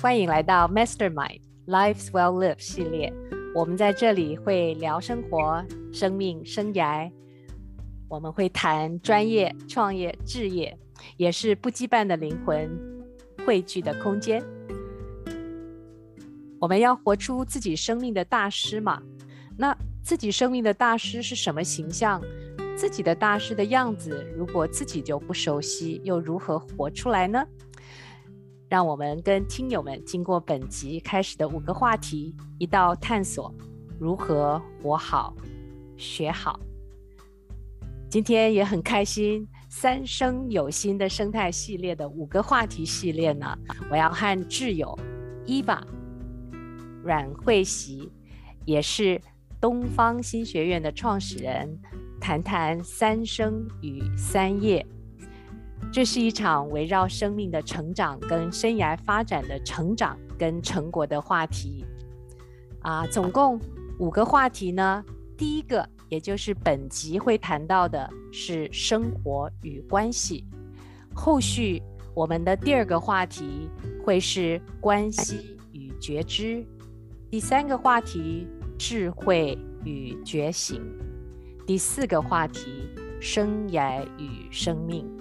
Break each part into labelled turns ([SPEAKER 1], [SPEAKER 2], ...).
[SPEAKER 1] 欢迎来到 Mastermind Life's Well Live 系列。我们在这里会聊生活、生命、生涯。我们会谈专业、创业、置业，也是不羁绊的灵魂汇聚的空间。我们要活出自己生命的大师嘛？那自己生命的大师是什么形象？自己的大师的样子，如果自己就不熟悉，又如何活出来呢？让我们跟听友们经过本集开始的五个话题，一道探索如何活好、学好。今天也很开心，三生有幸的生态系列的五个话题系列呢，我要和挚友 Eva 阮慧席，也是东方新学院的创始人，谈谈三生与三业。这是一场围绕生命的成长跟生涯发展的成长跟成果的话题，啊，总共五个话题呢。第一个，也就是本集会谈到的是生活与关系。后续我们的第二个话题会是关系与觉知。第三个话题，智慧与觉醒。第四个话题，生涯与生命。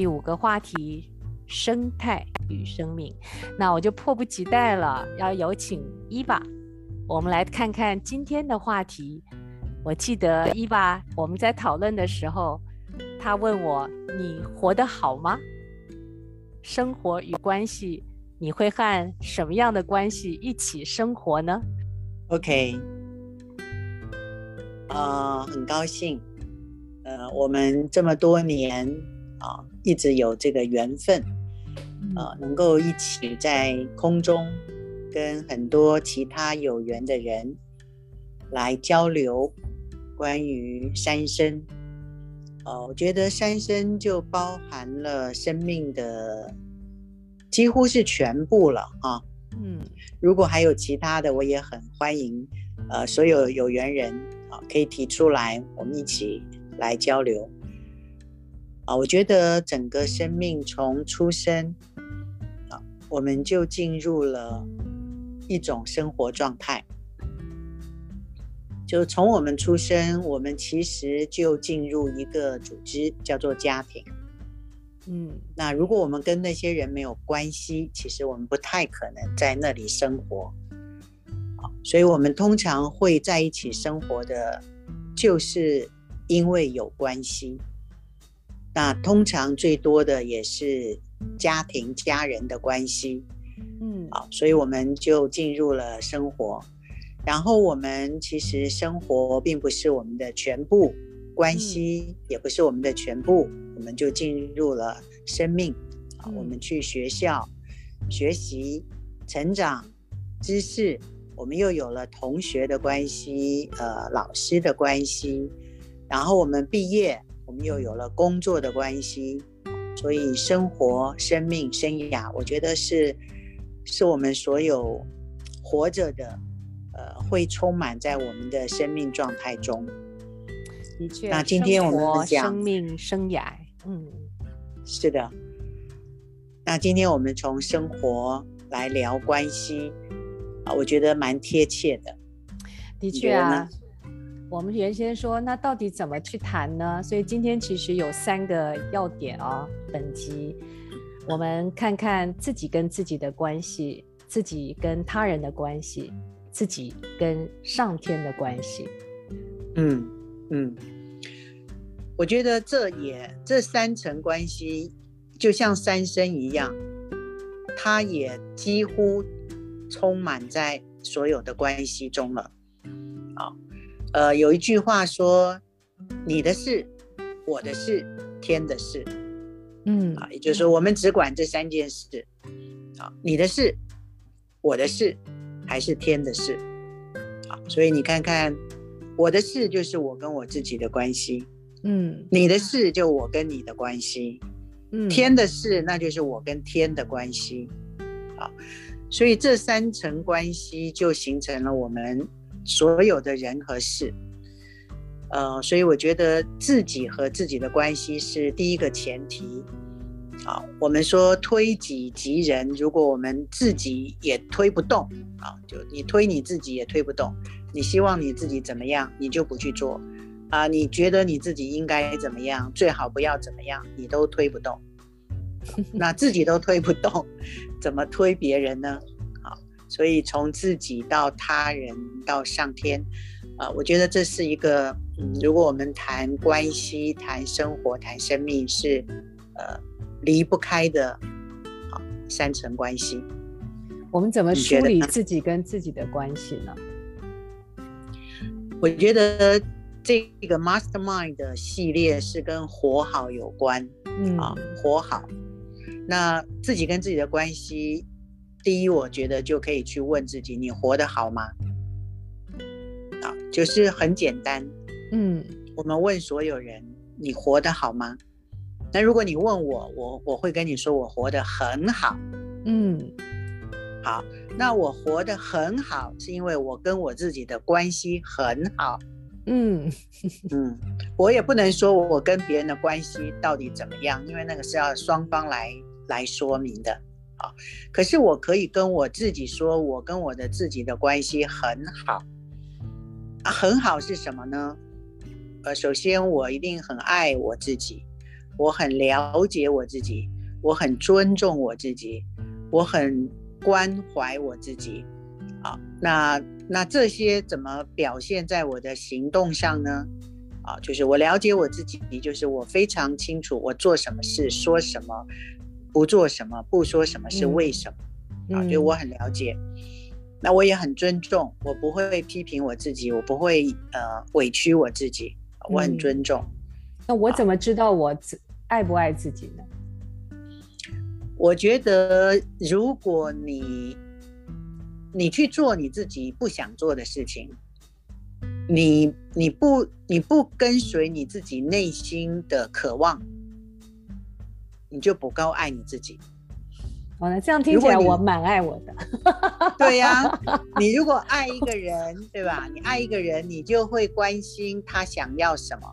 [SPEAKER 1] 第五个话题，生态与生命。那我就迫不及待了，要有请 Eva，我们来看看今天的话题。我记得 Eva，我们在讨论的时候，她问我：“你活得好吗？生活与关系，你会和什么样的关系一起生活呢
[SPEAKER 2] ？”OK，啊、呃，很高兴，呃，我们这么多年啊。一直有这个缘分，呃，能够一起在空中跟很多其他有缘的人来交流关于三生。呃，我觉得三生就包含了生命的几乎是全部了啊。嗯，如果还有其他的，我也很欢迎。呃，所有有缘人啊，可以提出来，我们一起来交流。啊，我觉得整个生命从出生，啊，我们就进入了一种生活状态。就从我们出生，我们其实就进入一个组织，叫做家庭。嗯，那如果我们跟那些人没有关系，其实我们不太可能在那里生活。啊，所以我们通常会在一起生活的，就是因为有关系。那通常最多的也是家庭家人的关系，嗯，好，所以我们就进入了生活，然后我们其实生活并不是我们的全部，关系也不是我们的全部，我们就进入了生命，啊，我们去学校学习、成长、知识，我们又有了同学的关系，呃，老师的关系，然后我们毕业。我们又有了工作的关系，所以生活、生命、生涯，我觉得是是我们所有活着的，呃，会充满在我们的生命状态中。
[SPEAKER 1] 的确，
[SPEAKER 2] 那今天我们讲
[SPEAKER 1] 生命、生涯，嗯，
[SPEAKER 2] 是的。那今天我们从生活来聊关系，啊，我觉得蛮贴切的。
[SPEAKER 1] 的确啊。我们原先说，那到底怎么去谈呢？所以今天其实有三个要点哦。本集我们看看自己跟自己的关系，自己跟他人的关系，自己跟上天的关系。
[SPEAKER 2] 嗯嗯，我觉得这也这三层关系就像三生一样，它也几乎充满在所有的关系中了。好。呃，有一句话说：“你的事，我的事，天的事。”嗯，啊，也就是说，我们只管这三件事。啊，你的事，我的事，还是天的事。啊，所以你看看，我的事就是我跟我自己的关系。嗯，你的事就我跟你的关系。嗯，天的事那就是我跟天的关系。啊，所以这三层关系就形成了我们。所有的人和事，呃，所以我觉得自己和自己的关系是第一个前提，啊，我们说推己及人，如果我们自己也推不动啊，就你推你自己也推不动，你希望你自己怎么样，你就不去做啊。你觉得你自己应该怎么样，最好不要怎么样，你都推不动。那自己都推不动，怎么推别人呢？啊，所以从自己到他人到上天，啊，我觉得这是一个，嗯，如果我们谈关系、谈生活、谈生命，是呃。离不开的，好三层关系。
[SPEAKER 1] 我们怎么梳理自己跟自己的关系呢？
[SPEAKER 2] 我觉得这个 Mastermind 的系列是跟活好有关。嗯啊，活好。那自己跟自己的关系，第一，我觉得就可以去问自己：你活得好吗？啊，就是很简单。嗯，我们问所有人：你活得好吗？那如果你问我，我我会跟你说，我活得很好。嗯，好，那我活得很好，是因为我跟我自己的关系很好。嗯嗯，我也不能说我跟别人的关系到底怎么样，因为那个是要双方来来说明的。啊，可是我可以跟我自己说，我跟我的自己的关系很好。很好是什么呢？呃，首先我一定很爱我自己。我很了解我自己，我很尊重我自己，我很关怀我自己。啊，那那这些怎么表现在我的行动上呢？啊，就是我了解我自己，就是我非常清楚我做什么事、说什么、不做什么、不说什么是为什么。嗯、啊，就我很了解。那我也很尊重，我不会批评我自己，我不会呃委屈我自己，我很尊重。
[SPEAKER 1] 嗯、那我怎么知道我自？爱不爱自己呢？
[SPEAKER 2] 我觉得，如果你你去做你自己不想做的事情，你你不你不跟随你自己内心的渴望，你就不够爱你自己。
[SPEAKER 1] 哦，那这样听起来我蛮爱我的。
[SPEAKER 2] 对呀、啊，你如果爱一个人，对吧？你爱一个人，你就会关心他想要什么。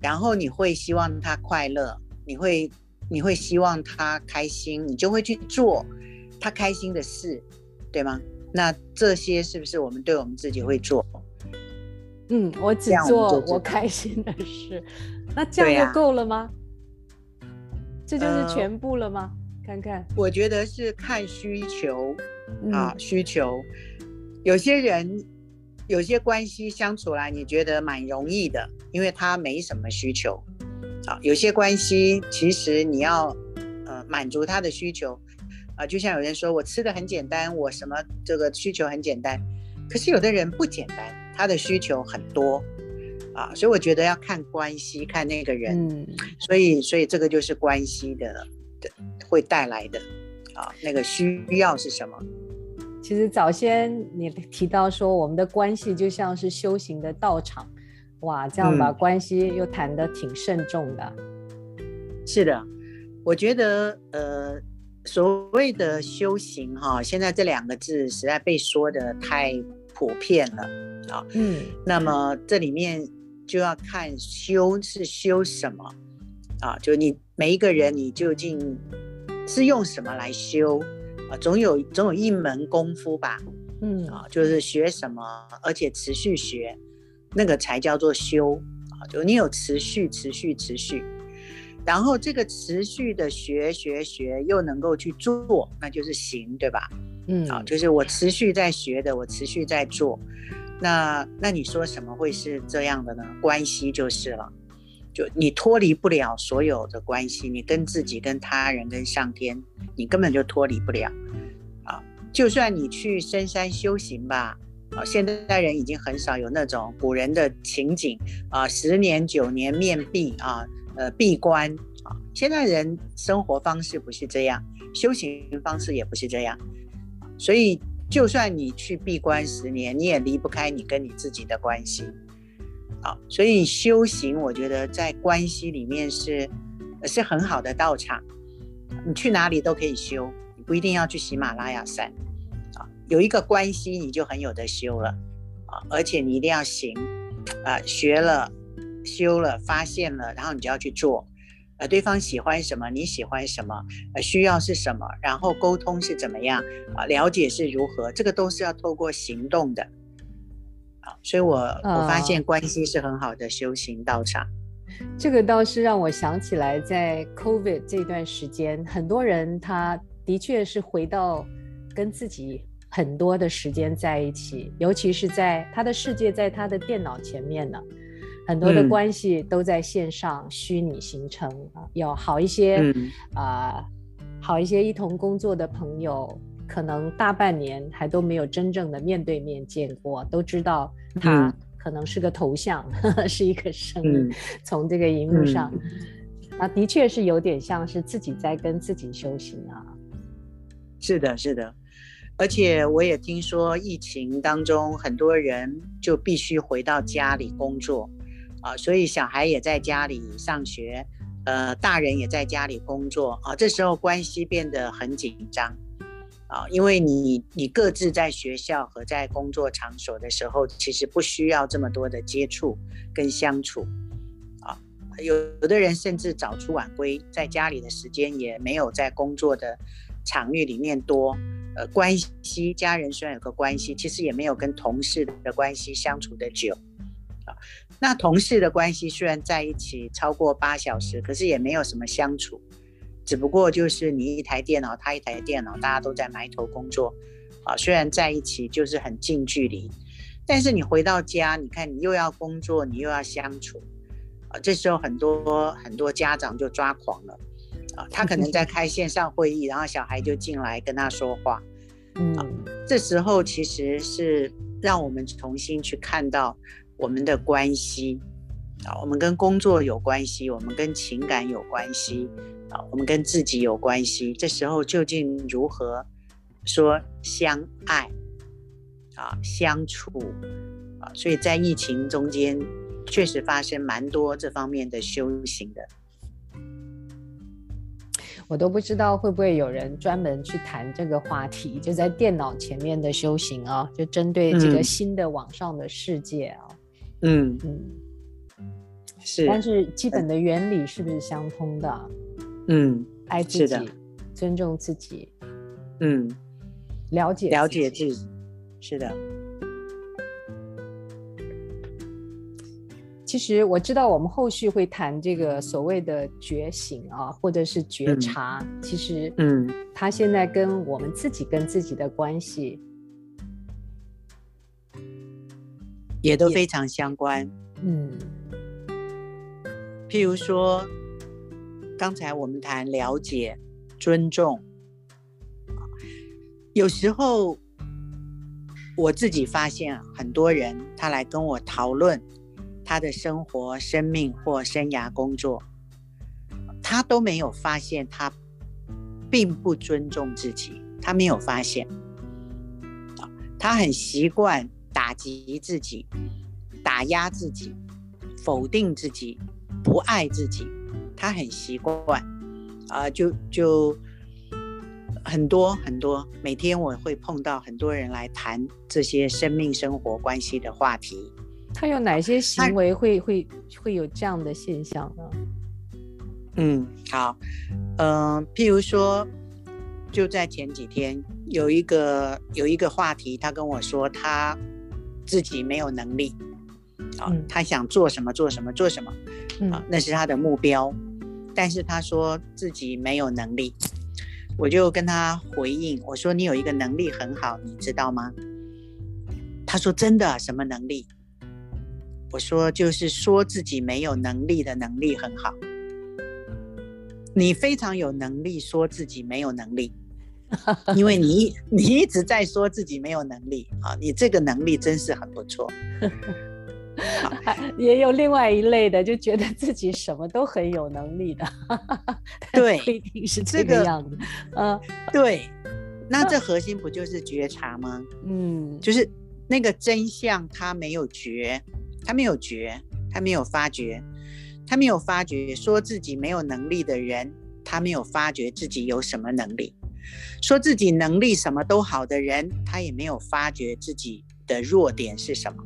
[SPEAKER 2] 然后你会希望他快乐，你会你会希望他开心，你就会去做他开心的事，对吗？那这些是不是我们对我们自己会做？
[SPEAKER 1] 嗯，我只做我开心的事，那这样就够了吗？啊、这就是全部了吗？呃、看看，
[SPEAKER 2] 我觉得是看需求啊，需求，有些人。有些关系相处来，你觉得蛮容易的，因为他没什么需求。啊，有些关系其实你要呃满足他的需求，啊，就像有人说我吃的很简单，我什么这个需求很简单，可是有的人不简单，他的需求很多，啊，所以我觉得要看关系，看那个人，嗯，所以所以这个就是关系的的会带来的，啊，那个需要是什么？
[SPEAKER 1] 其实早先你提到说，我们的关系就像是修行的道场，哇，这样把关系又谈得挺慎重的。
[SPEAKER 2] 嗯，是的，我觉得呃，所谓的修行哈，现在这两个字实在被说的太普遍了啊。嗯，那么这里面就要看修是修什么啊？就你每一个人，你究竟是用什么来修？啊，总有总有一门功夫吧，嗯啊，就是学什么，而且持续学，那个才叫做修啊。就你有持续、持续、持续，然后这个持续的学、学、学，又能够去做，那就是行，对吧？嗯啊，就是我持续在学的，我持续在做，那那你说什么会是这样的呢？关系就是了，就你脱离不了所有的关系，你跟自己、跟他人、跟上天，你根本就脱离不了啊。就算你去深山修行吧，啊，现代人已经很少有那种古人的情景啊，十年九年面壁啊，呃，闭关啊，现代人生活方式不是这样，修行方式也不是这样，所以就算你去闭关十年，你也离不开你跟你自己的关系，啊，所以修行，我觉得在关系里面是是很好的道场，你去哪里都可以修。你不一定要去喜马拉雅山，啊，有一个关系你就很有得修了，啊，而且你一定要行，啊，学了、修了、发现了，然后你就要去做，呃，对方喜欢什么，你喜欢什么，呃，需要是什么，然后沟通是怎么样啊，了解是如何，这个都是要透过行动的。啊，所以我我发现关系是很好的修行道场。
[SPEAKER 1] 这个倒是让我想起来，在 COVID 这段时间，很多人他的确是回到跟自己很多的时间在一起，尤其是在他的世界，在他的电脑前面呢，很多的关系都在线上虚拟形成啊，嗯、有好一些啊、呃，好一些一同工作的朋友，可能大半年还都没有真正的面对面见过，都知道他。嗯。可能是个头像，是一个声音，嗯、从这个荧幕上，嗯、啊，的确是有点像是自己在跟自己修行啊。
[SPEAKER 2] 是的，是的，而且我也听说疫情当中很多人就必须回到家里工作啊，所以小孩也在家里上学，呃，大人也在家里工作啊，这时候关系变得很紧张。啊，因为你你各自在学校和在工作场所的时候，其实不需要这么多的接触跟相处，啊，有有的人甚至早出晚归，在家里的时间也没有在工作的场域里面多，呃，关系家人虽然有个关系，其实也没有跟同事的关系相处的久，啊，那同事的关系虽然在一起超过八小时，可是也没有什么相处。只不过就是你一台电脑，他一台电脑，大家都在埋头工作，啊，虽然在一起就是很近距离，但是你回到家，你看你又要工作，你又要相处，啊，这时候很多很多家长就抓狂了，啊，他可能在开线上会议，然后小孩就进来跟他说话，嗯，这时候其实是让我们重新去看到我们的关系，啊，我们跟工作有关系，我们跟情感有关系。啊，我们跟自己有关系，这时候究竟如何说相爱啊，相处啊？所以在疫情中间，确实发生蛮多这方面的修行的。
[SPEAKER 1] 我都不知道会不会有人专门去谈这个话题，就在电脑前面的修行啊，就针对这个新的网上的世界啊。
[SPEAKER 2] 嗯嗯嗯，是。
[SPEAKER 1] 但是基本的原理是不是相通的？
[SPEAKER 2] 嗯，
[SPEAKER 1] 爱自己，尊重自己，
[SPEAKER 2] 嗯，
[SPEAKER 1] 了解
[SPEAKER 2] 了解自己，是的。
[SPEAKER 1] 其实我知道，我们后续会谈这个所谓的觉醒啊，或者是觉察。嗯、其实，嗯，他现在跟我们自己跟自己的关系
[SPEAKER 2] 也都非常相关。嗯，譬如说。刚才我们谈了解、尊重，有时候我自己发现很多人他来跟我讨论他的生活、生命或生涯、工作，他都没有发现他并不尊重自己，他没有发现，他很习惯打击自己、打压自己、否定自己、不爱自己。他很习惯，啊、呃，就就很多很多，每天我会碰到很多人来谈这些生命、生活关系的话题。
[SPEAKER 1] 他有哪些行为会会会有这样的现象呢？
[SPEAKER 2] 嗯，好，嗯、呃，譬如说，就在前几天有一个有一个话题，他跟我说他自己没有能力，啊、他想做什么做什么做什么，嗯、那是他的目标。但是他说自己没有能力，我就跟他回应，我说你有一个能力很好，你知道吗？他说真的，什么能力？我说就是说自己没有能力的能力很好。你非常有能力说自己没有能力，因为你你一直在说自己没有能力啊，你这个能力真是很不错。
[SPEAKER 1] 也有另外一类的，就觉得自己什么都很有能力的，
[SPEAKER 2] 对，
[SPEAKER 1] 不一定是这个样子。嗯，
[SPEAKER 2] 对，那这核心不就是觉察吗？嗯，就是那个真相，他没有觉，他没有觉，他没有发觉，他没有发觉，说自己没有能力的人，他没有发觉自己有什么能力；说自己能力什么都好的人，他也没有发觉自己的弱点是什么。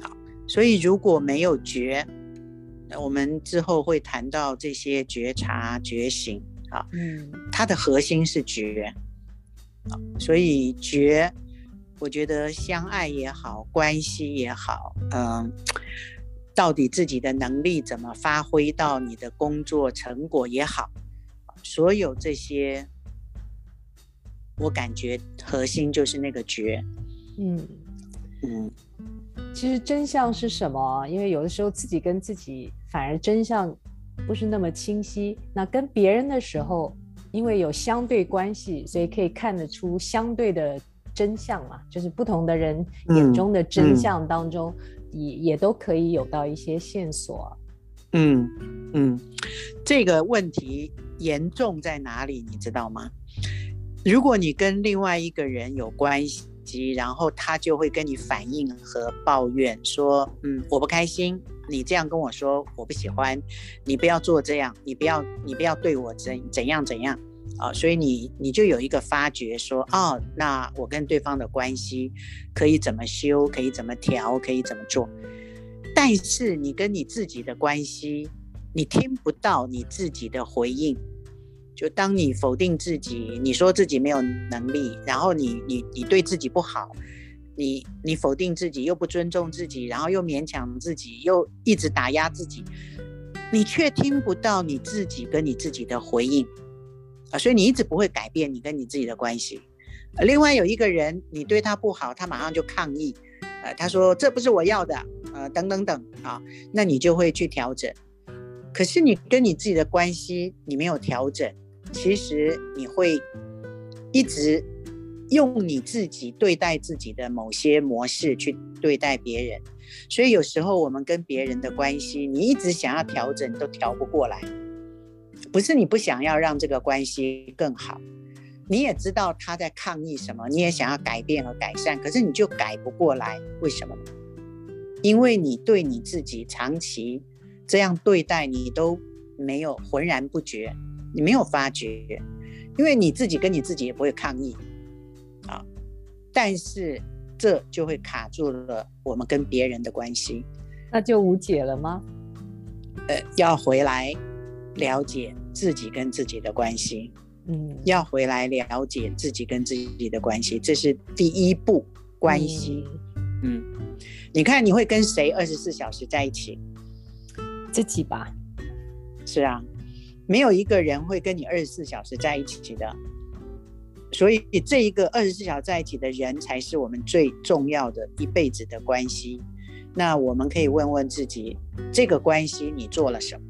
[SPEAKER 2] 好所以，如果没有觉，我们之后会谈到这些觉察、觉醒啊，嗯，它的核心是觉，所以觉，我觉得相爱也好，关系也好，嗯，到底自己的能力怎么发挥到你的工作成果也好，所有这些，我感觉核心就是那个觉，嗯
[SPEAKER 1] 嗯。其实真相是什么？因为有的时候自己跟自己反而真相不是那么清晰。那跟别人的时候，因为有相对关系，所以可以看得出相对的真相嘛。就是不同的人眼中的真相当中，也、也都可以有到一些线索。
[SPEAKER 2] 嗯嗯，这个问题严重在哪里？你知道吗？如果你跟另外一个人有关系。然后他就会跟你反映和抱怨说：“嗯，我不开心，你这样跟我说，我不喜欢，你不要做这样，你不要，你不要对我怎怎样怎样啊！”所以你你就有一个发觉说：“哦，那我跟对方的关系可以怎么修，可以怎么调，可以怎么做？但是你跟你自己的关系，你听不到你自己的回应。”就当你否定自己，你说自己没有能力，然后你你你对自己不好，你你否定自己又不尊重自己，然后又勉强自己，又一直打压自己，你却听不到你自己跟你自己的回应啊，所以你一直不会改变你跟你自己的关系。另外有一个人，你对他不好，他马上就抗议，呃，他说这不是我要的，呃，等等等啊，那你就会去调整。可是你跟你自己的关系，你没有调整。其实你会一直用你自己对待自己的某些模式去对待别人，所以有时候我们跟别人的关系，你一直想要调整都调不过来。不是你不想要让这个关系更好，你也知道他在抗议什么，你也想要改变和改善，可是你就改不过来。为什么？因为你对你自己长期这样对待，你都没有浑然不觉。你没有发觉，因为你自己跟你自己也不会抗议，啊，但是这就会卡住了我们跟别人的关系，
[SPEAKER 1] 那就无解了吗？
[SPEAKER 2] 呃，要回来了解自己跟自己的关系，嗯，要回来了解自己跟自己的关系，这是第一步关系，嗯，嗯，你看你会跟谁二十四小时在一起？
[SPEAKER 1] 自己吧，
[SPEAKER 2] 是啊。没有一个人会跟你二十四小时在一起的，所以这一个二十四小时在一起的人才是我们最重要的一辈子的关系。那我们可以问问自己，这个关系你做了什么？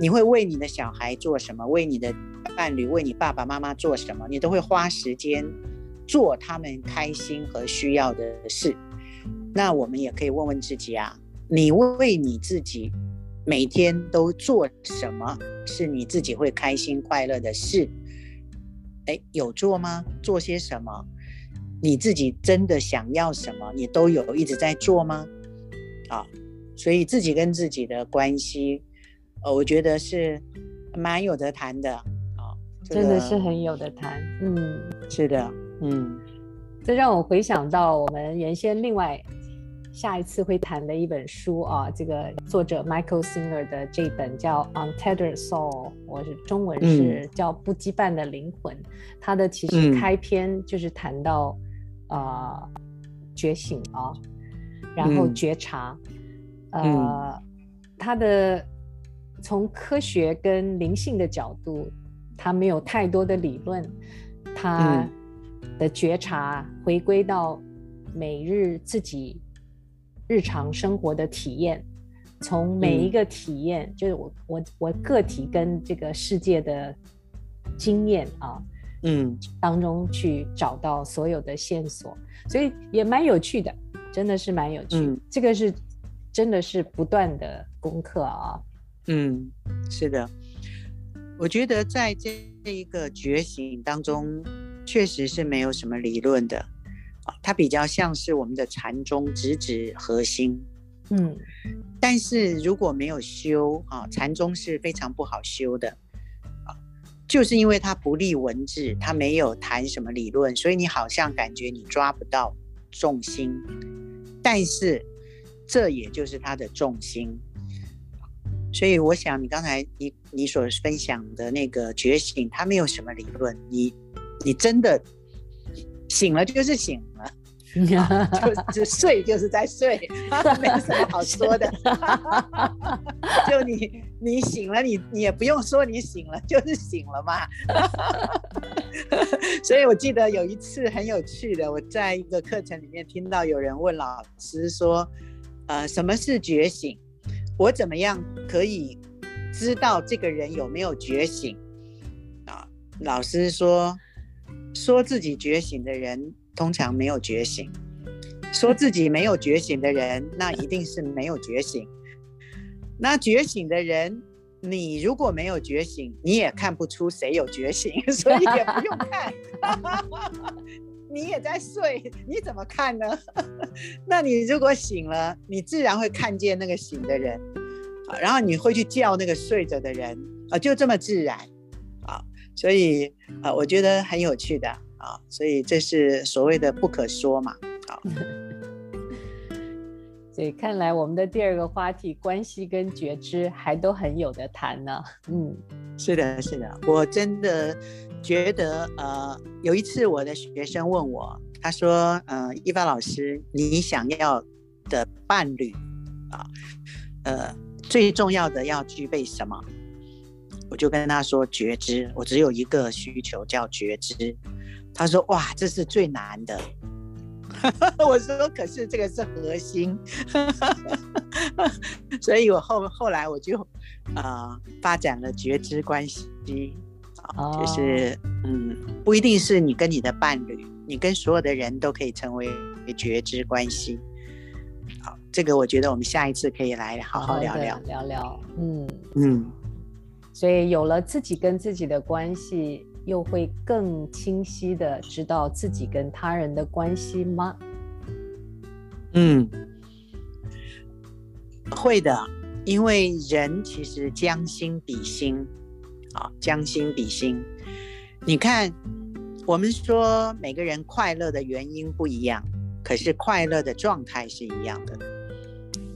[SPEAKER 2] 你会为你的小孩做什么？为你的伴侣、为你爸爸妈妈做什么？你都会花时间做他们开心和需要的事。那我们也可以问问自己啊，你为你自己。每天都做什么是你自己会开心快乐的事？哎，有做吗？做些什么？你自己真的想要什么？你都有一直在做吗？啊，所以自己跟自己的关系，呃，我觉得是蛮有得谈的啊，
[SPEAKER 1] 这个，真的是很有得谈。嗯，
[SPEAKER 2] 是的，嗯，
[SPEAKER 1] 这让我回想到我们原先另外。下一次会谈的一本书啊，这个作者 Michael Singer 的这本叫《Untethered Soul》，我是中文是叫《不羁绊的灵魂》。它的其实开篇就是谈到啊、呃、觉醒啊，然后觉察，呃，他的从科学跟灵性的角度，他没有太多的理论，他的觉察回归到每日自己。日常生活的体验，从每一个体验，嗯、就是我我我个体跟这个世界的经验啊，嗯，当中去找到所有的线索，所以也蛮有趣的，真的是蛮有趣。嗯、这个是真的是不断的功课啊。
[SPEAKER 2] 嗯，是的，我觉得在这一个觉醒当中，确实是没有什么理论的。它比较像是我们的禅宗直指核心，嗯，但是如果没有修啊，禅宗是非常不好修的，啊，就是因为它不立文字，它没有谈什么理论，所以你好像感觉你抓不到重心，但是这也就是它的重心，所以我想你刚才你你所分享的那个觉醒，它没有什么理论，你你真的醒了就是醒了。就就睡就是在睡，没什么好说的。就你你醒了，你你也不用说你醒了，就是醒了嘛。所以我记得有一次很有趣的，我在一个课程里面听到有人问老师说：“呃，什么是觉醒？我怎么样可以知道这个人有没有觉醒？”啊，老师说：“说自己觉醒的人。”通常没有觉醒，说自己没有觉醒的人，那一定是没有觉醒。那觉醒的人，你如果没有觉醒，你也看不出谁有觉醒，所以也不用看。你也在睡，你怎么看呢？那你如果醒了，你自然会看见那个醒的人，然后你会去叫那个睡着的人，啊，就这么自然，所以啊，我觉得很有趣的。啊，所以这是所谓的不可说嘛。好，
[SPEAKER 1] 所以看来我们的第二个话题，关系跟觉知还都很有的谈呢。嗯，
[SPEAKER 2] 是的，是的，我真的觉得，呃，有一次我的学生问我，他说，呃，一发老师，你想要的伴侣啊，呃，最重要的要具备什么？我就跟他说觉知，我只有一个需求叫觉知。他说：“哇，这是最难的。”我说：“可是这个是核心。”所以，我后后来我就啊、呃、发展了觉知关系啊，就是嗯，不一定是你跟你的伴侣，你跟所有的人都可以成为觉知关系。好，这个我觉得我们下一次可以来好好聊聊
[SPEAKER 1] 聊聊。嗯
[SPEAKER 2] 嗯，
[SPEAKER 1] 所以有了自己跟自己的关系。又会更清晰的知道自己跟他人的关系吗？
[SPEAKER 2] 嗯，会的，因为人其实将心比心，啊，将心比心。你看，我们说每个人快乐的原因不一样，可是快乐的状态是一样的。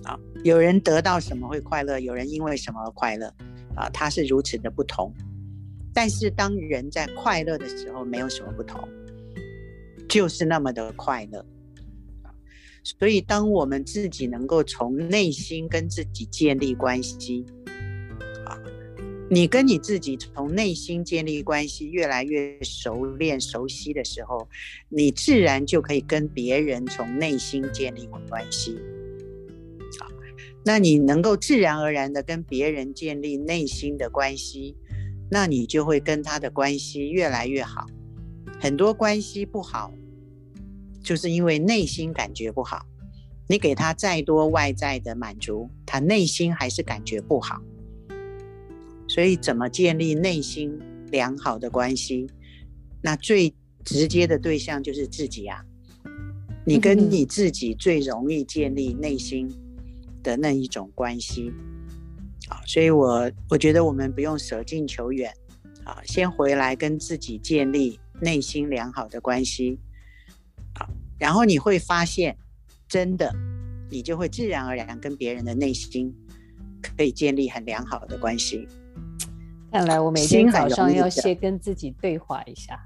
[SPEAKER 2] 啊，有人得到什么会快乐，有人因为什么而快乐，啊，它是如此的不同。但是当人在快乐的时候，没有什么不同，就是那么的快乐。所以，当我们自己能够从内心跟自己建立关系，啊，你跟你自己从内心建立关系越来越熟练、熟悉的时候，你自然就可以跟别人从内心建立关系。啊，那你能够自然而然的跟别人建立内心的关系。那你就会跟他的关系越来越好。很多关系不好，就是因为内心感觉不好。你给他再多外在的满足，他内心还是感觉不好。所以，怎么建立内心良好的关系？那最直接的对象就是自己啊。你跟你自己最容易建立内心的那一种关系。啊，所以我我觉得我们不用舍近求远，啊，先回来跟自己建立内心良好的关系，啊，然后你会发现，真的，你就会自然而然跟别人的内心可以建立很良好的关系。
[SPEAKER 1] 看来我每天早上要先跟自己对话一下。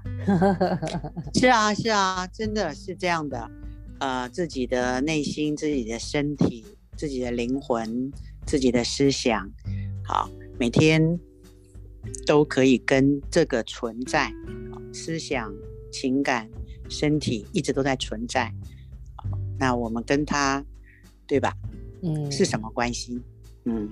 [SPEAKER 2] 是啊，是啊，真的是这样的，呃，自己的内心、自己的身体、自己的灵魂。自己的思想，好，每天都可以跟这个存在，思想、情感、身体一直都在存在。那我们跟他，对吧？嗯，是什么关系？嗯，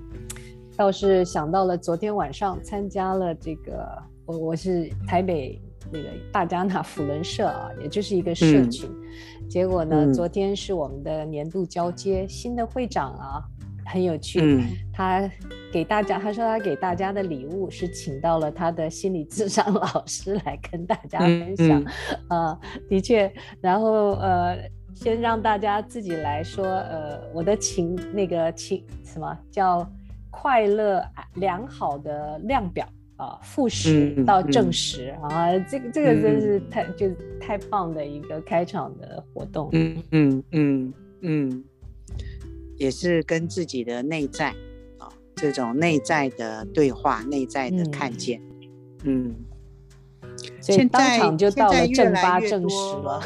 [SPEAKER 1] 倒是想到了昨天晚上参加了这个，我我是台北那个大家那辅轮社啊，也就是一个社群。嗯、结果呢，嗯、昨天是我们的年度交接，新的会长啊。很有趣，嗯、他给大家，他说他给大家的礼物是请到了他的心理智商老师来跟大家分享，啊、的确，然后呃，先让大家自己来说，呃，我的情那个情什么叫快乐良好的量表啊，负十到正十、嗯嗯、啊，这个这个真是太、嗯、就太棒的一个开场的活动，
[SPEAKER 2] 嗯嗯嗯嗯。也是跟自己的内在啊，这种内在的对话、内在的看见。嗯，
[SPEAKER 1] 所以当场就到了正八正十了。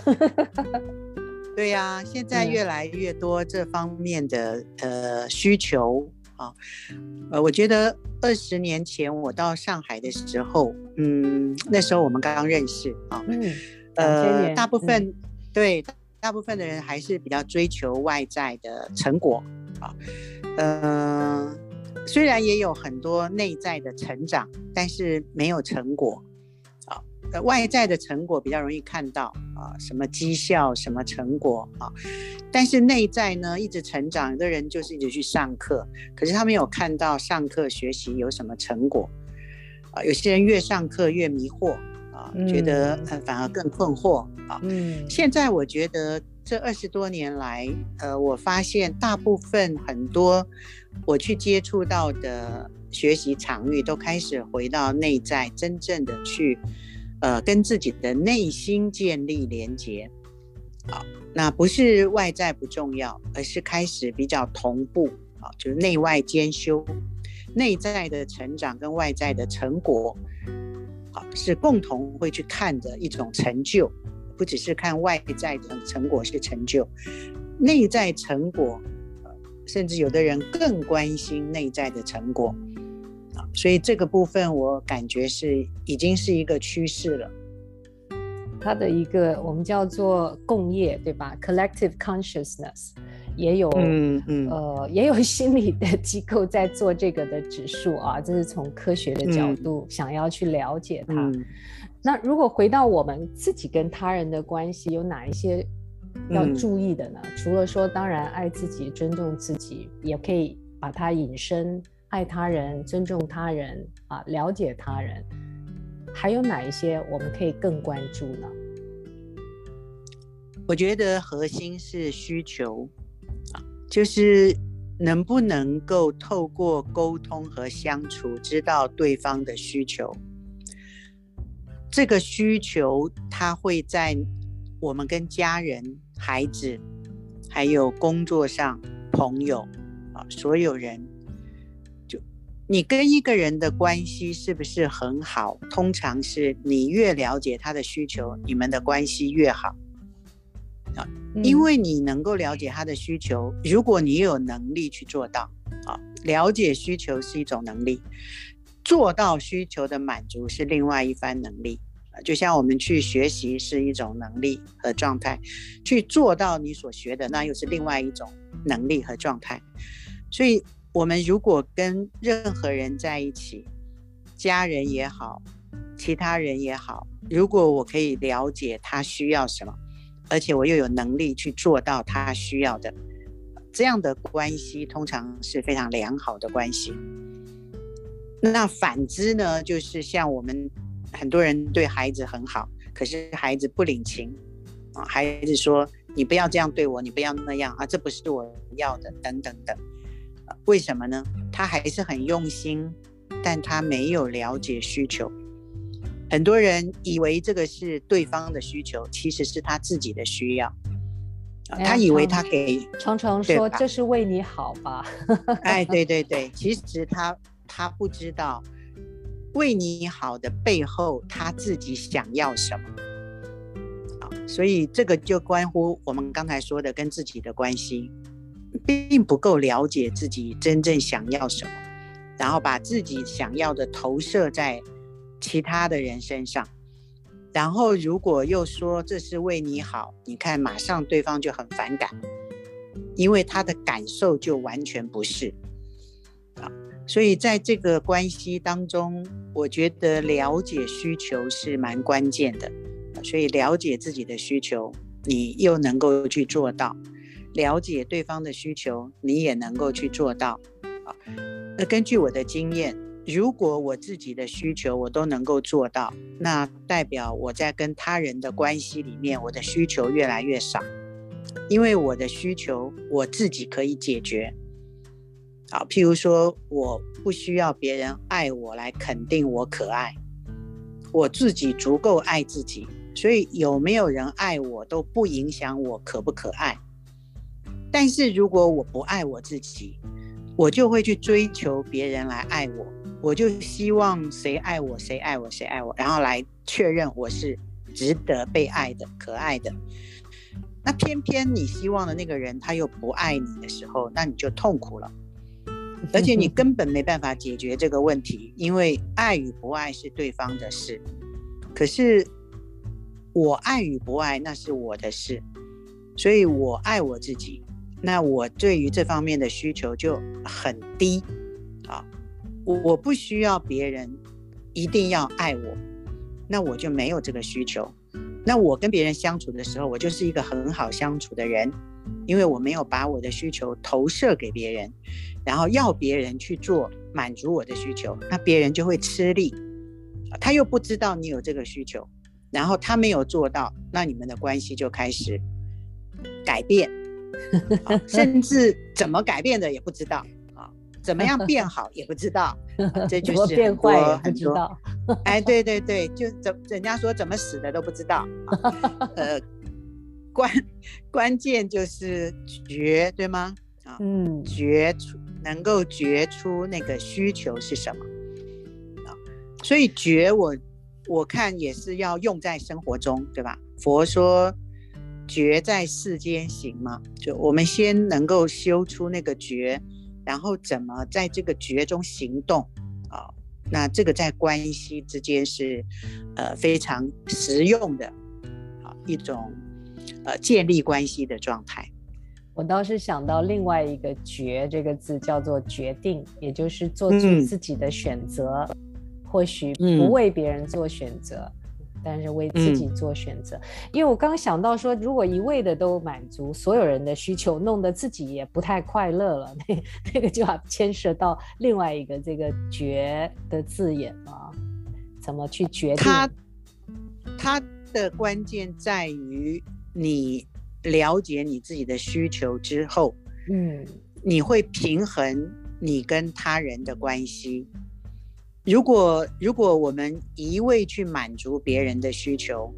[SPEAKER 2] 对呀、啊，现在越来越多这方面的、嗯、呃需求啊，呃，我觉得二十年前我到上海的时候，嗯，那时候我们刚刚认识啊，嗯，呃，大部分、嗯、对大部分的人还是比较追求外在的成果啊，嗯、呃，虽然也有很多内在的成长，但是没有成果。外在的成果比较容易看到啊，什么绩效、什么成果啊，但是内在呢，一直成长。有的人就是一直去上课，可是他没有看到上课学习有什么成果啊。有些人越上课越迷惑啊，觉得反而更困惑啊。嗯，现在我觉得这二十多年来，呃，我发现大部分很多我去接触到的学习场域，都开始回到内在，真正的去。呃，跟自己的内心建立连接，好，那不是外在不重要，而是开始比较同步，啊，就是内外兼修，内在的成长跟外在的成果，好，是共同会去看的一种成就，不只是看外在的成果是成就，内在成果，甚至有的人更关心内在的成果。所以这个部分我感觉是已经是一个趋势了，
[SPEAKER 1] 它的一个我们叫做共业，对吧？Collective consciousness 也有，嗯嗯，呃，也有心理的机构在做这个的指数啊，这是从科学的角度想要去了解它。嗯，那如果回到我们自己跟他人的关系，有哪一些要注意的呢？嗯，除了说当然爱自己、尊重自己，也可以把它引申。爱他人，尊重他人，啊，了解他人，还有哪一些我们可以更关注呢？
[SPEAKER 2] 我觉得核心是需求，啊，就是能不能够透过沟通和相处，知道对方的需求。这个需求，它会在我们跟家人、孩子，还有工作上、朋友，啊，所有人。你跟一个人的关系是不是很好？通常是你越了解他的需求，你们的关系越好啊，因为你能够了解他的需求。如果你有能力去做到啊，了解需求是一种能力，做到需求的满足是另外一番能力啊。就像我们去学习是一种能力和状态，去做到你所学的，那又是另外一种能力和状态，所以。我们如果跟任何人在一起，家人也好，其他人也好，如果我可以了解他需要什么，而且我又有能力去做到他需要的，这样的关系通常是非常良好的关系。那反之呢，就是像我们很多人对孩子很好，可是孩子不领情啊，孩子说你不要这样对我，你不要那样啊，这不是我要的，等等等。为什么呢？他还是很用心，但他没有了解需求。很多人以为这个是对方的需求，其实是他自己的需要。他以为他给
[SPEAKER 1] 常常说这是为你好吧？
[SPEAKER 2] 哎，对 对对，其实他他不知道为你好的背后，他自己想要什么。所以这个就关乎我们刚才说的跟自己的关系。并不够了解自己真正想要什么，然后把自己想要的投射在其他的人身上，然后如果又说这是为你好，你看马上对方就很反感，因为他的感受就完全不是啊，所以在这个关系当中，我觉得了解需求是蛮关键的，所以了解自己的需求，你又能够去做到。了解对方的需求，你也能够去做到。啊，那根据我的经验，如果我自己的需求我都能够做到，那代表我在跟他人的关系里面，我的需求越来越少，因为我的需求我自己可以解决。好，譬如说，我不需要别人爱我来肯定我可爱，我自己足够爱自己，所以有没有人爱我都不影响我可不可爱。但是如果我不爱我自己，我就会去追求别人来爱我，我就希望谁爱我，谁爱我，谁爱我，然后来确认我是值得被爱的、可爱的。那偏偏你希望的那个人他又不爱你的时候，那你就痛苦了，而且你根本没办法解决这个问题，因为爱与不爱是对方的事，可是我爱与不爱那是我的事，所以我爱我自己。那我对于这方面的需求就很低啊，我不需要别人一定要爱我，那我就没有这个需求。那我跟别人相处的时候，我就是一个很好相处的人，因为我没有把我的需求投射给别人，然后要别人去做满足我的需求，那别人就会吃力，他又不知道你有这个需求，然后他没有做到，那你们的关系就开始改变。甚至怎么改变的也不知道啊，怎么样变好也不知道，啊、这就是变坏也不知道。哎，对对对，就怎人家说怎么死的都不知道。啊、呃，关关键就是觉，对吗？啊，嗯，觉出能够觉出那个需求是什么啊？所以觉我我看也是要用在生活中，对吧？佛说。觉在世间行嘛，就我们先能够修出那个觉，然后怎么在这个觉中行动啊？那这个在关系之间是呃非常实用的啊一种呃建立关系的状态。
[SPEAKER 1] 我倒是想到另外一个“觉”这个字叫做决定，也就是做出自己的选择，嗯、或许不为别人做选择。嗯但是为自己做选择，嗯、因为我刚想到说，如果一味的都满足所有人的需求，弄得自己也不太快乐了，那那个就要牵涉到另外一个这个“觉”的字眼啊，怎么去决定？
[SPEAKER 2] 它它的关键在于你了解你自己的需求之后，嗯，你会平衡你跟他人的关系。如果如果我们一味去满足别人的需求，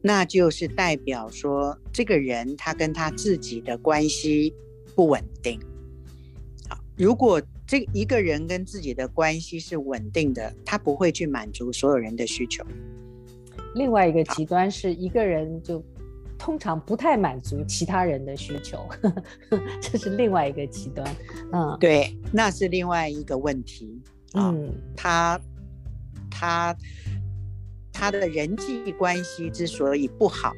[SPEAKER 2] 那就是代表说这个人他跟他自己的关系不稳定。好，如果这一个人跟自己的关系是稳定的，他不会去满足所有人的需求。
[SPEAKER 1] 另外一个极端是一个人就通常不太满足其他人的需求，这是另外一个极端。嗯，
[SPEAKER 2] 对，那是另外一个问题。嗯，他他他的人际关系之所以不好，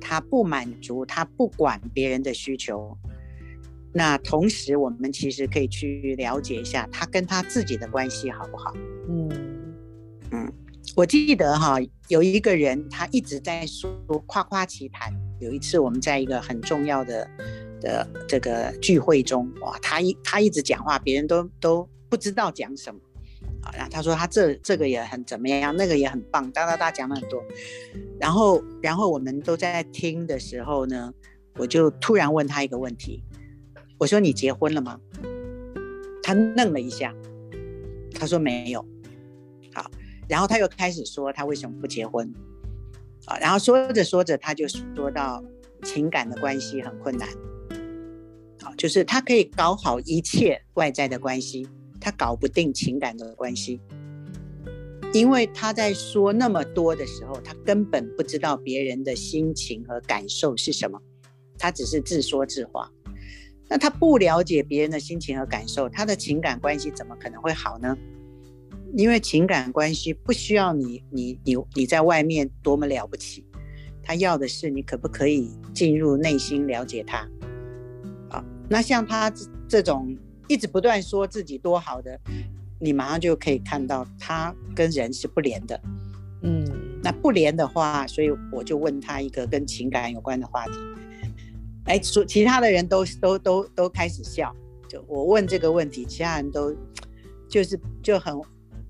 [SPEAKER 2] 他不满足，他不管别人的需求。那同时，我们其实可以去了解一下他跟他自己的关系好不好？嗯嗯，我记得哈，有一个人他一直在说夸夸其谈。有一次我们在一个很重要的的这个聚会中，哇，他一他一直讲话，别人都都。不知道讲什么，啊，然后他说他这这个也很怎么样，那个也很棒，哒哒哒讲了很多，然后然后我们都在听的时候呢，我就突然问他一个问题，我说你结婚了吗？他愣了一下，他说没有，好，然后他又开始说他为什么不结婚，啊，然后说着说着他就说到情感的关系很困难，好，就是他可以搞好一切外在的关系。他搞不定情感的关系，因为他在说那么多的时候，他根本不知道别人的心情和感受是什么，他只是自说自话。那他不了解别人的心情和感受，他的情感关系怎么可能会好呢？因为情感关系不需要你，你，你，你在外面多么了不起，他要的是你可不可以进入内心了解他。好，那像他这种。一直不断说自己多好的，你马上就可以看到他跟人是不连的。嗯，那不连的话，所以我就问他一个跟情感有关的话题。哎，说其他的人都都都都开始笑，就我问这个问题，其他人都就是就很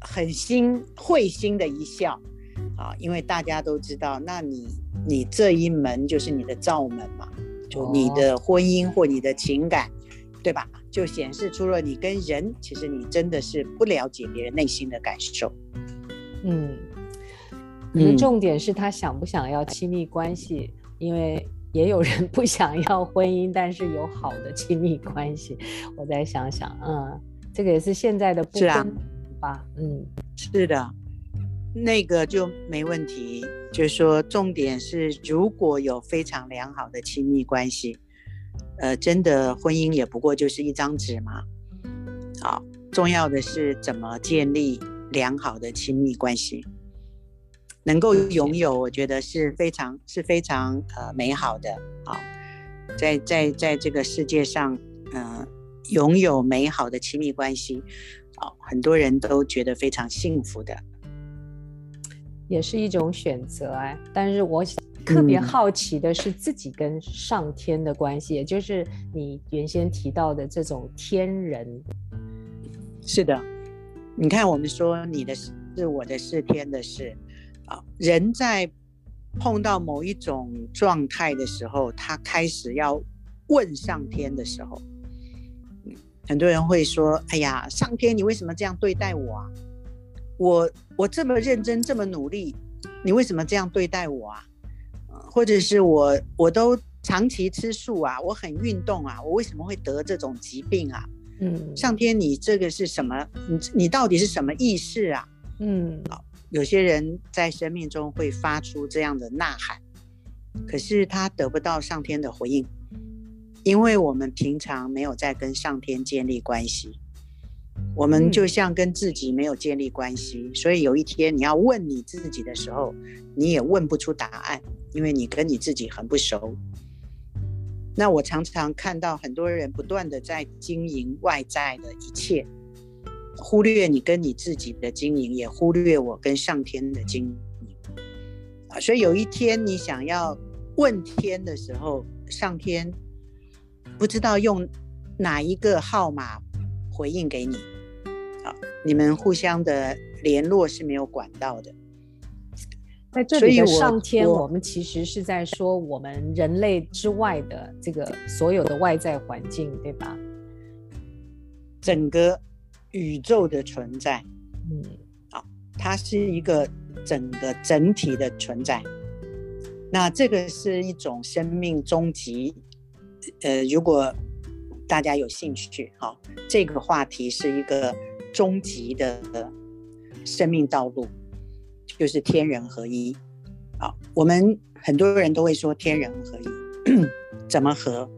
[SPEAKER 2] 很心会心的一笑啊，因为大家都知道，那你你这一门就是你的罩门嘛，就你的婚姻或你的情感，对吧？就显示出了你跟人，其实你真的是不了解别人内心的感受。嗯，可能重点是他想不想要亲密关系，嗯、因为
[SPEAKER 1] 也有人 不想要婚姻，但是有好的亲密关系。我再想想，嗯，这个也是现在的不分吧？
[SPEAKER 2] 啊、嗯，是的，那个就没问题。就是说，重点是如果有非常良好的亲密关系，呃，真的婚姻也不过就是一张纸嘛。好，重要的是怎么建立良好的亲密关系。能够拥有，我觉得是非常是非常呃美好的好，在在在这个世界上，嗯、呃，拥有美好的亲密关系，好，很多人都觉得非常幸福的，
[SPEAKER 1] 也是一种选择哎。但是我特别好奇的是自己跟上天的关系，嗯、也就是你原先提到的这种天人。
[SPEAKER 2] 是的，你看我们说你的是我的是天的事。啊，人在碰到某一种状态的时候，他开始要问上天的时候，很多人会说：“哎呀，上天，你为什么这样对待我啊？我我这么认真，这么努力，你为什么这样对待我啊？或者是我我都长期吃素啊，我很运动啊，我为什么会得这种疾病啊？嗯，上天，你这个是什么？你你到底是什么意识啊？嗯，好。”有些人在生命中会发出这样的呐喊，可是他得不到上天的回应，因为我们平常没有在跟上天建立关系，我们就像跟自己没有建立关系，所以有一天你要问你自己的时候，你也问不出答案，因为你跟你自己很不熟。那我常常看到很多人不断的在经营外在的一切。忽略你跟你自己的经营，也忽略我跟上天的经营啊！所以有一天你想要问天的时候，上天不知道用哪一个号码回应给你啊！你们互相的联络是没有管道的。
[SPEAKER 1] 在这里的上天，我们其实是在说我们人类之外的这个所有的外在环境，对吧？
[SPEAKER 2] 整个。宇宙的存在，嗯，好，它是一个整个整体的存在。那这个是一种生命终极，呃，如果大家有兴趣，哈，这个话题是一个终极的生命道路，就是天人合一。好，我们很多人都会说天人合一，怎么合？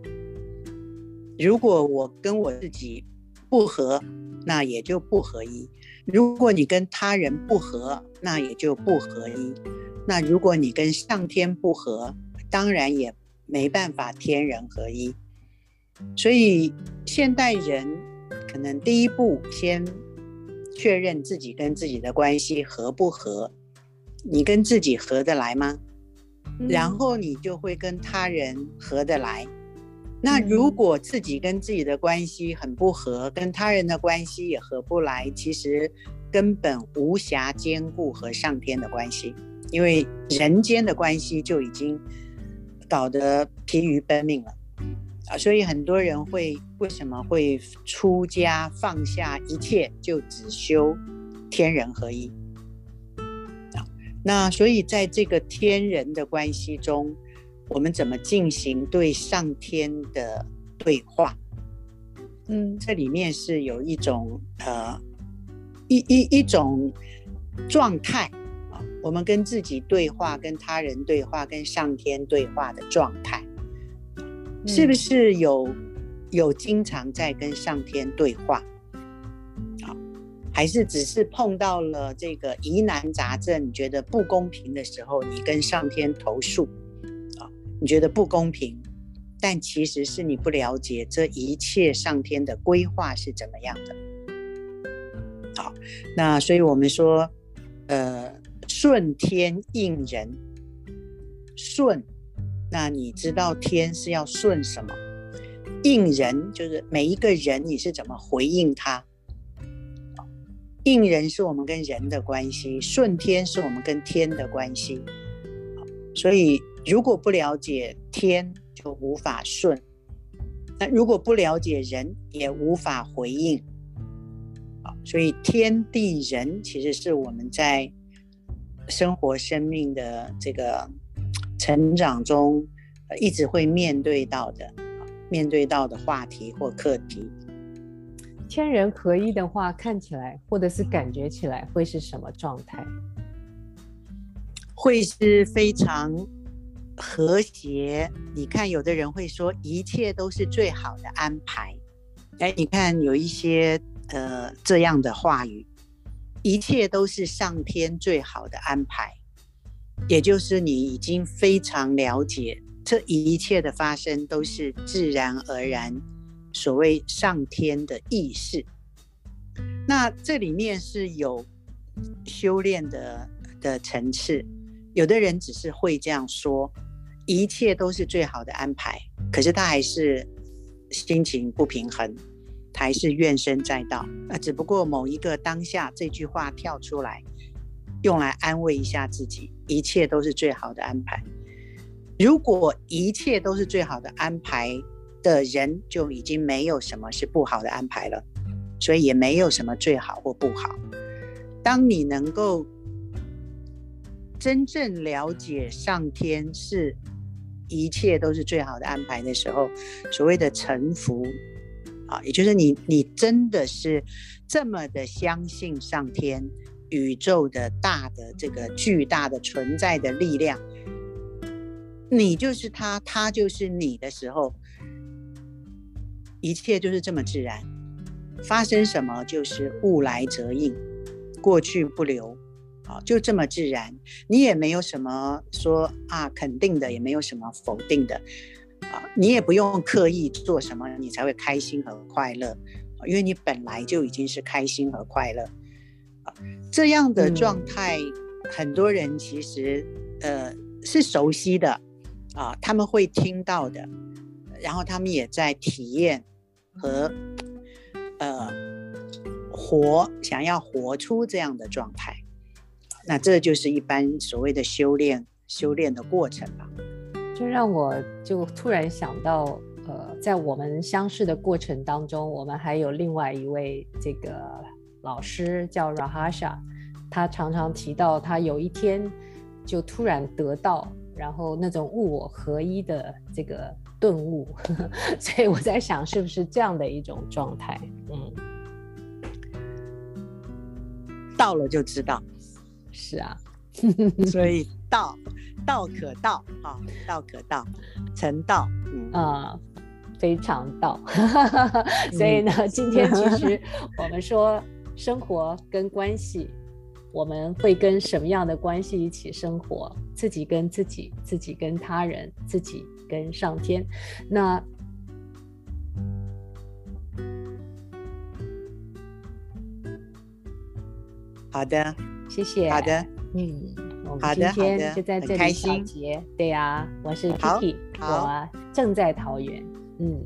[SPEAKER 2] 如果我跟我自己不合。那也就不合一。如果你跟他人不合，那也就不合一。那如果你跟上天不合，当然也没办法天人合一。所以现代人可能第一步先确认自己跟自己的关系合不合。你跟自己合得来吗？然后你就会跟他人合得来。那如果自己跟自己的关系很不合，跟他人的关系也合不来，其实根本无暇兼顾和上天的关系，因为人间的关系就已经搞得疲于奔命了啊！所以很多人会为什么会出家放下一切，就只修天人合一啊？那所以在这个天人的关系中。我们怎么进行对上天的对话？嗯，这里面是有一种呃一一一种状态啊，我们跟自己对话、跟他人对话、跟上天对话的状态，是不是有有经常在跟上天对话？好，还是只是碰到了这个疑难杂症，你觉得不公平的时候，你跟上天投诉？啊你觉得不公平，但其实是你不了解这一切上天的规划是怎么样的。好，那所以我们说，呃，顺天应人，顺，那你知道天是要顺什么？应人就是每一个人你是怎么回应他？应人是我们跟人的关系，顺天是我们跟天的关系。所以。如果不了解天，就无法顺；那如果不了解人，也无法回应。所以天地人其实是我们在生活生命的这个成长中一直会面对到的，面对到的话题或课题。
[SPEAKER 1] 天人合一的话，看起来或者是感觉起来会是什么状态？
[SPEAKER 2] 会是非常和谐。你看，有的人会说一切都是最好的安排。哎，你看有一些呃这样的话语，一切都是上天最好的安排，也就是你已经非常了解这一切的发生都是自然而然。所谓上天的意识，那这里面是有修炼的的层次。有的人只是会这样说，一切都是最好的安排，可是他还是心情不平衡，他还是怨声载道。啊只不过某一个当下，这句话跳出来，用来安慰一下自己，一切都是最好的安排。如果一切都是最好的安排，的人就已经没有什么是不好的安排了，所以也没有什么最好或不好。当你能够真正了解上天是一切都是最好的安排的时候，所谓的臣服啊，也就是你你真的是这么的相信上天宇宙的大的这个巨大的存在的力量，你就是他，他就是你的时候。一切就是这么自然，发生什么就是物来则应，过去不留，啊，就这么自然。你也没有什么说啊肯定的，也没有什么否定的，啊，你也不用刻意做什么，你才会开心和快乐，因为你本来就已经是开心和快乐。啊，这样的状态，很多人其实呃是熟悉的，啊，他们会听到的，然后他们也在体验。和呃活，想要活出这样的状态，那这就是一般所谓的修炼修炼的过程吧。
[SPEAKER 1] 就让我就突然想到，呃，在我们相识的过程当中，我们还有另外一位这个老师叫 Rahasha，他常常提到他有一天就突然得到，然后那种物我合一的这个。顿悟，所以我在想，是不是这样的一种状态？嗯，
[SPEAKER 2] 到了就知道，
[SPEAKER 1] 是啊，
[SPEAKER 2] 所以 道道可道啊，道可道，成道，
[SPEAKER 1] 嗯，呃、非常道。所以呢，嗯、今天其实我们说生活跟关系，我们会跟什么样的关系一起生活？自己跟自己，自己跟他人，自己。跟上天，那
[SPEAKER 2] 好的，
[SPEAKER 1] 谢谢，
[SPEAKER 2] 好的，
[SPEAKER 1] 嗯，我们今天就在这里小结，对呀、啊，我是 Kiki，我正在桃园，嗯，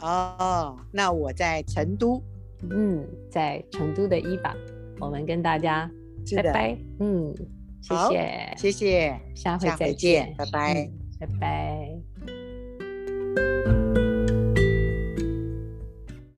[SPEAKER 2] 哦，那我在成都，
[SPEAKER 1] 嗯，在成都的 Eva，我们跟大家拜拜，嗯，谢谢，
[SPEAKER 2] 谢谢，
[SPEAKER 1] 下回再见，
[SPEAKER 2] 拜拜，
[SPEAKER 1] 嗯、拜拜。